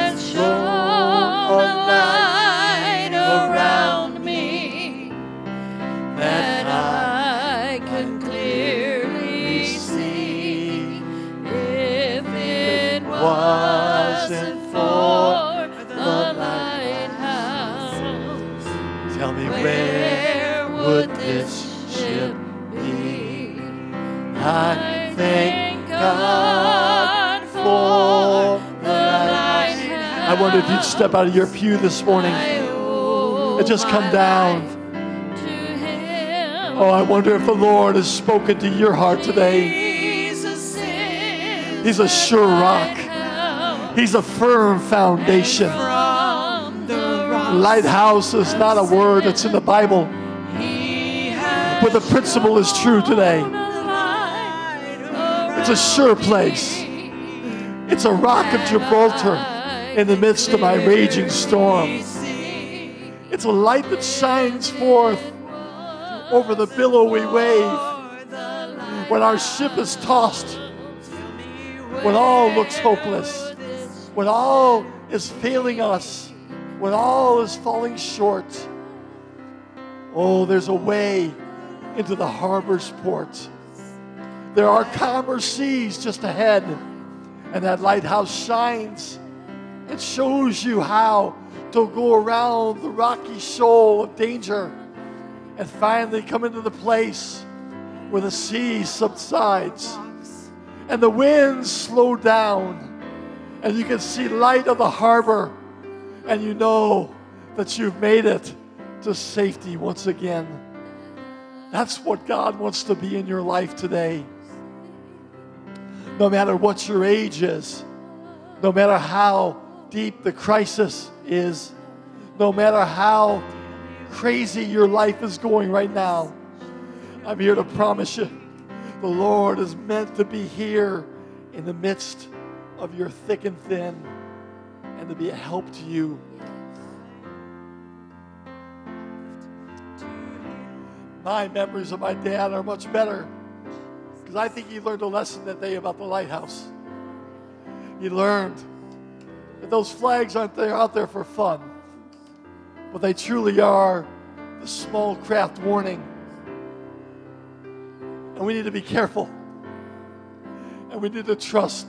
if you'd step out of your pew this morning and just come down. Oh, I wonder if the Lord has spoken to your heart today. He's a sure rock. He's a firm foundation. Lighthouse is not a word that's in the Bible, but the principle is true today. It's a sure place. It's a rock of Gibraltar in the midst of my raging storm. It's a light that shines forth over the billowy wave when our ship is tossed, when all looks hopeless, when all is failing us, when all is falling short. Oh, there's a way into the harbor's port. There are calmer seas just ahead, and that lighthouse shines. It shows you how to go around the rocky shoal of danger and finally come into the place where the sea subsides and the winds slow down and you can see light of the harbor and you know that you've made it to safety once again. That's what God wants to be in your life today. No matter what your age is, no matter how deep the crisis is, no matter how crazy your life is going right now, I'm here to promise you the Lord is meant to be here in the midst of your thick and thin and to be a help to you. My memories of my dad are much better because I think he learned a lesson that day about the lighthouse. He learned that those flags aren't there out there for fun, but they truly are the small craft warning. And we need to be careful. And we need to trust.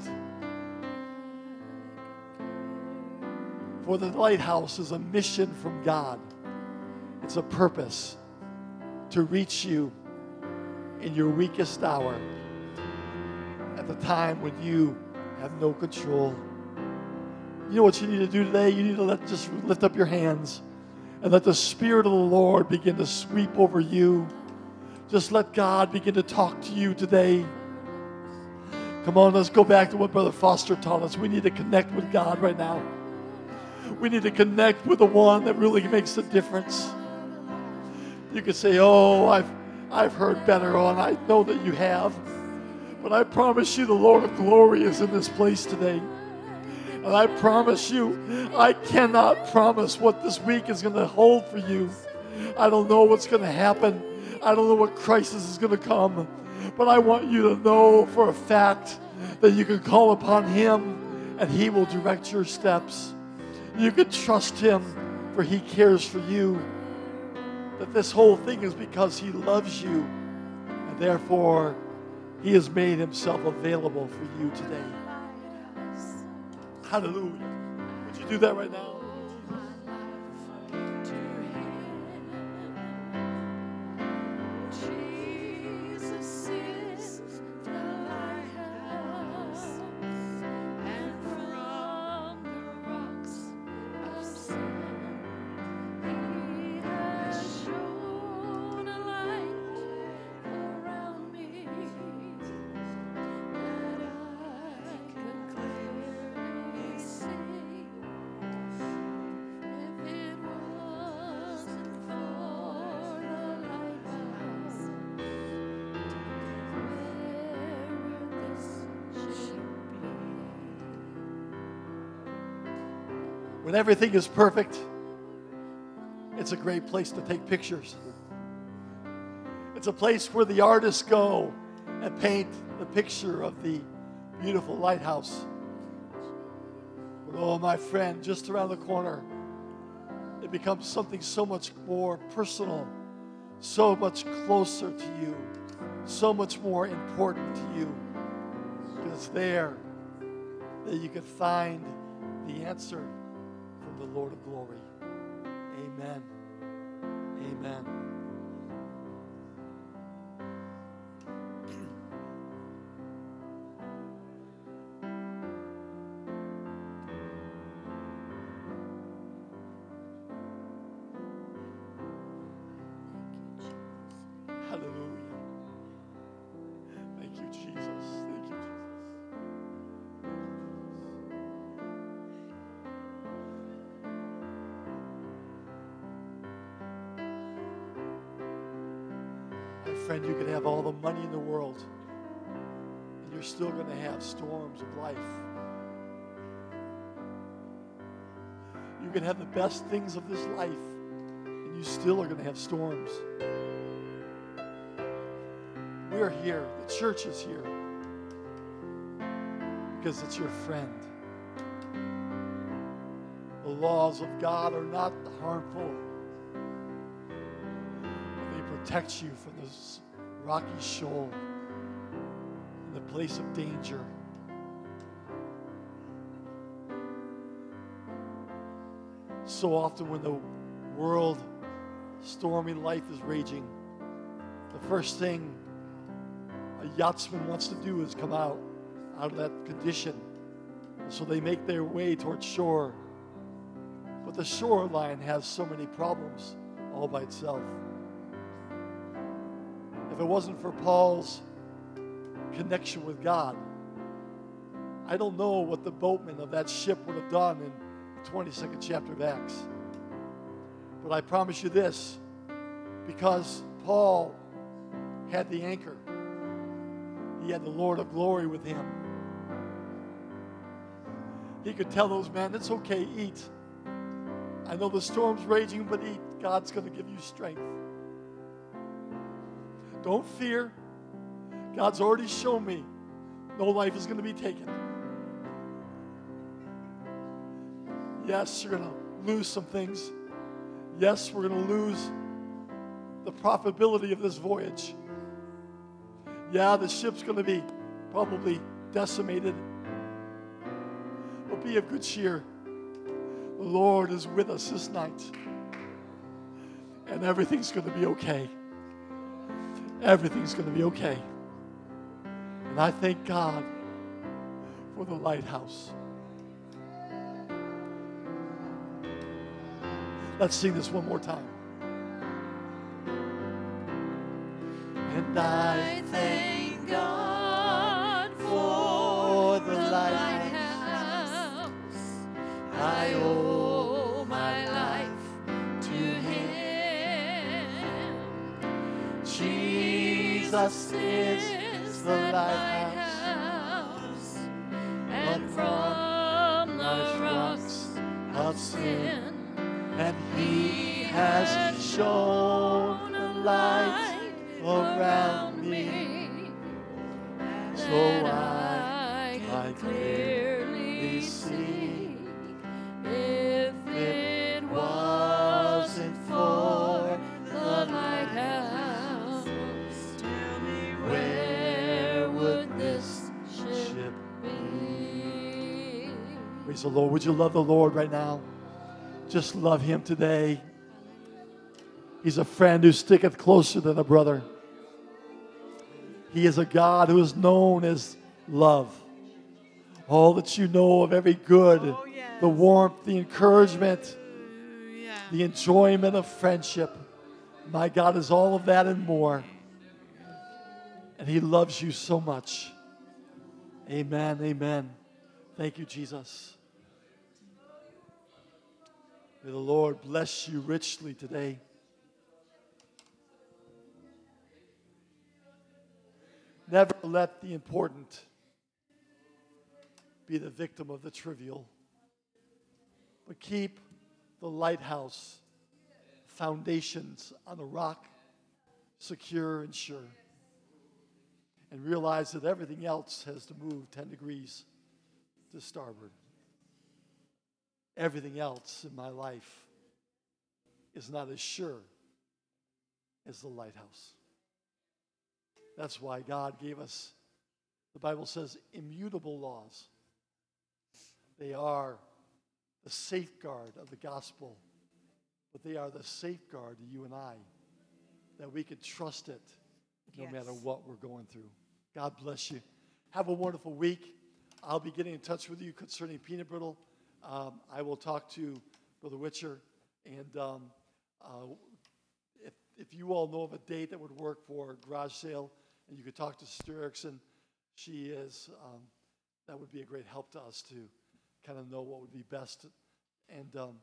For the lighthouse is a mission from God. It's a purpose to reach you in your weakest hour at the time when you have no control. You know what you need to do today? You need to let just lift up your hands and let the Spirit of the Lord begin to sweep over you. Just let God begin to talk to you today. Come on, let's go back to what Brother Foster taught us. We need to connect with God right now. We need to connect with the one that really makes a difference. You could say, Oh, I've, I've heard better on. I know that you have. But I promise you, the Lord of glory is in this place today. And I promise you, I cannot promise what this week is going to hold for you. I don't know what's going to happen. I don't know what crisis is going to come. But I want you to know for a fact that you can call upon Him and He will direct your steps. You can trust Him for He cares for you. That this whole thing is because He loves you. And therefore, He has made Himself available for you today. Hallelujah. Would you do that right now? When everything is perfect, it's a great place to take pictures. It's a place where the artists go and paint the picture of the beautiful lighthouse. But oh, my friend, just around the corner, it becomes something so much more personal, so much closer to you, so much more important to you. Because it's there that you can find the answer the Lord of glory. Amen. Amen. Best things of this life, and you still are going to have storms. We're here, the church is here, because it's your friend. The laws of God are not harmful they protect you from this rocky shoal the place of danger. So often, when the world stormy life is raging, the first thing a yachtsman wants to do is come out out of that condition. So they make their way towards shore. But the shoreline has so many problems all by itself. If it wasn't for Paul's connection with God, I don't know what the boatmen of that ship would have done the 22nd chapter of Acts. But I promise you this because Paul had the anchor, he had the Lord of glory with him. He could tell those men, it's okay, eat. I know the storm's raging, but eat. God's going to give you strength. Don't fear. God's already shown me no life is going to be taken. Yes, you're going to lose some things. Yes, we're going to lose the profitability of this voyage. Yeah, the ship's going to be probably decimated. But be of good cheer. The Lord is with us this night. And everything's going to be okay. Everything's going to be okay. And I thank God for the lighthouse. Let's sing this one more time. And I thank God for the lighthouse. I owe my life to Him. Jesus is the lighthouse. and from the rocks of sin. Has shown a light around me. So I, I clearly see if it wasn't for the lighthouse, where would this ship be? Praise the Lord. Would you love the Lord right now? Just love him today. He's a friend who sticketh closer than a brother. He is a God who is known as love. All that you know of every good, Oh, yes. the warmth, the encouragement, Yeah. the enjoyment of friendship. My God is all of that and more. And He loves you so much. Amen. Amen. Thank you, Jesus. May the Lord bless you richly today. Never let the important be the victim of the trivial, but keep the lighthouse foundations on a rock, secure and sure. And realize that everything else has to move 10 degrees to starboard. Everything else in my life is not as sure as the lighthouse. That's why God gave us, the Bible says, immutable laws. They are the safeguard of the gospel, but they are the safeguard to you and I that we can trust it no Yes. matter what we're going through. God bless you. Have a wonderful week. I'll be getting in touch with you concerning peanut brittle. Um, I will talk to Brother Witcher, and um, uh, if, if you all know of a date that would work for a garage sale, and you could talk to Sister Erickson, she is, um, that would be a great help to us to kind of know what would be best. And um,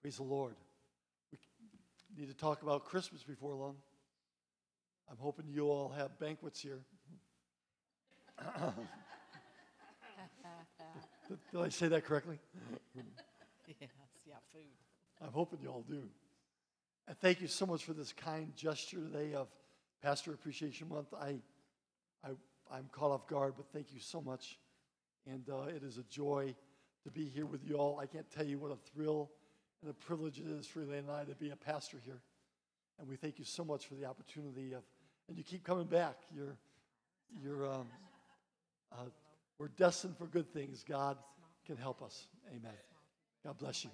praise the Lord. We need to talk about Christmas before long. I'm hoping you all have banquets here. did, did I say that correctly? Yes, yeah, food. I'm hoping you all do. And thank you so much for this kind gesture today of Pastor Appreciation Month. I, I, I'm caught off guard, but thank you so much. And uh, it is a joy to be here with you all. I can't tell you what a thrill and a privilege it is for Elaine and I to be a pastor here. And we thank you so much for the opportunity of, and you keep coming back. You're, you're, um, uh, we're destined for good things. God can help us. Amen. God bless you.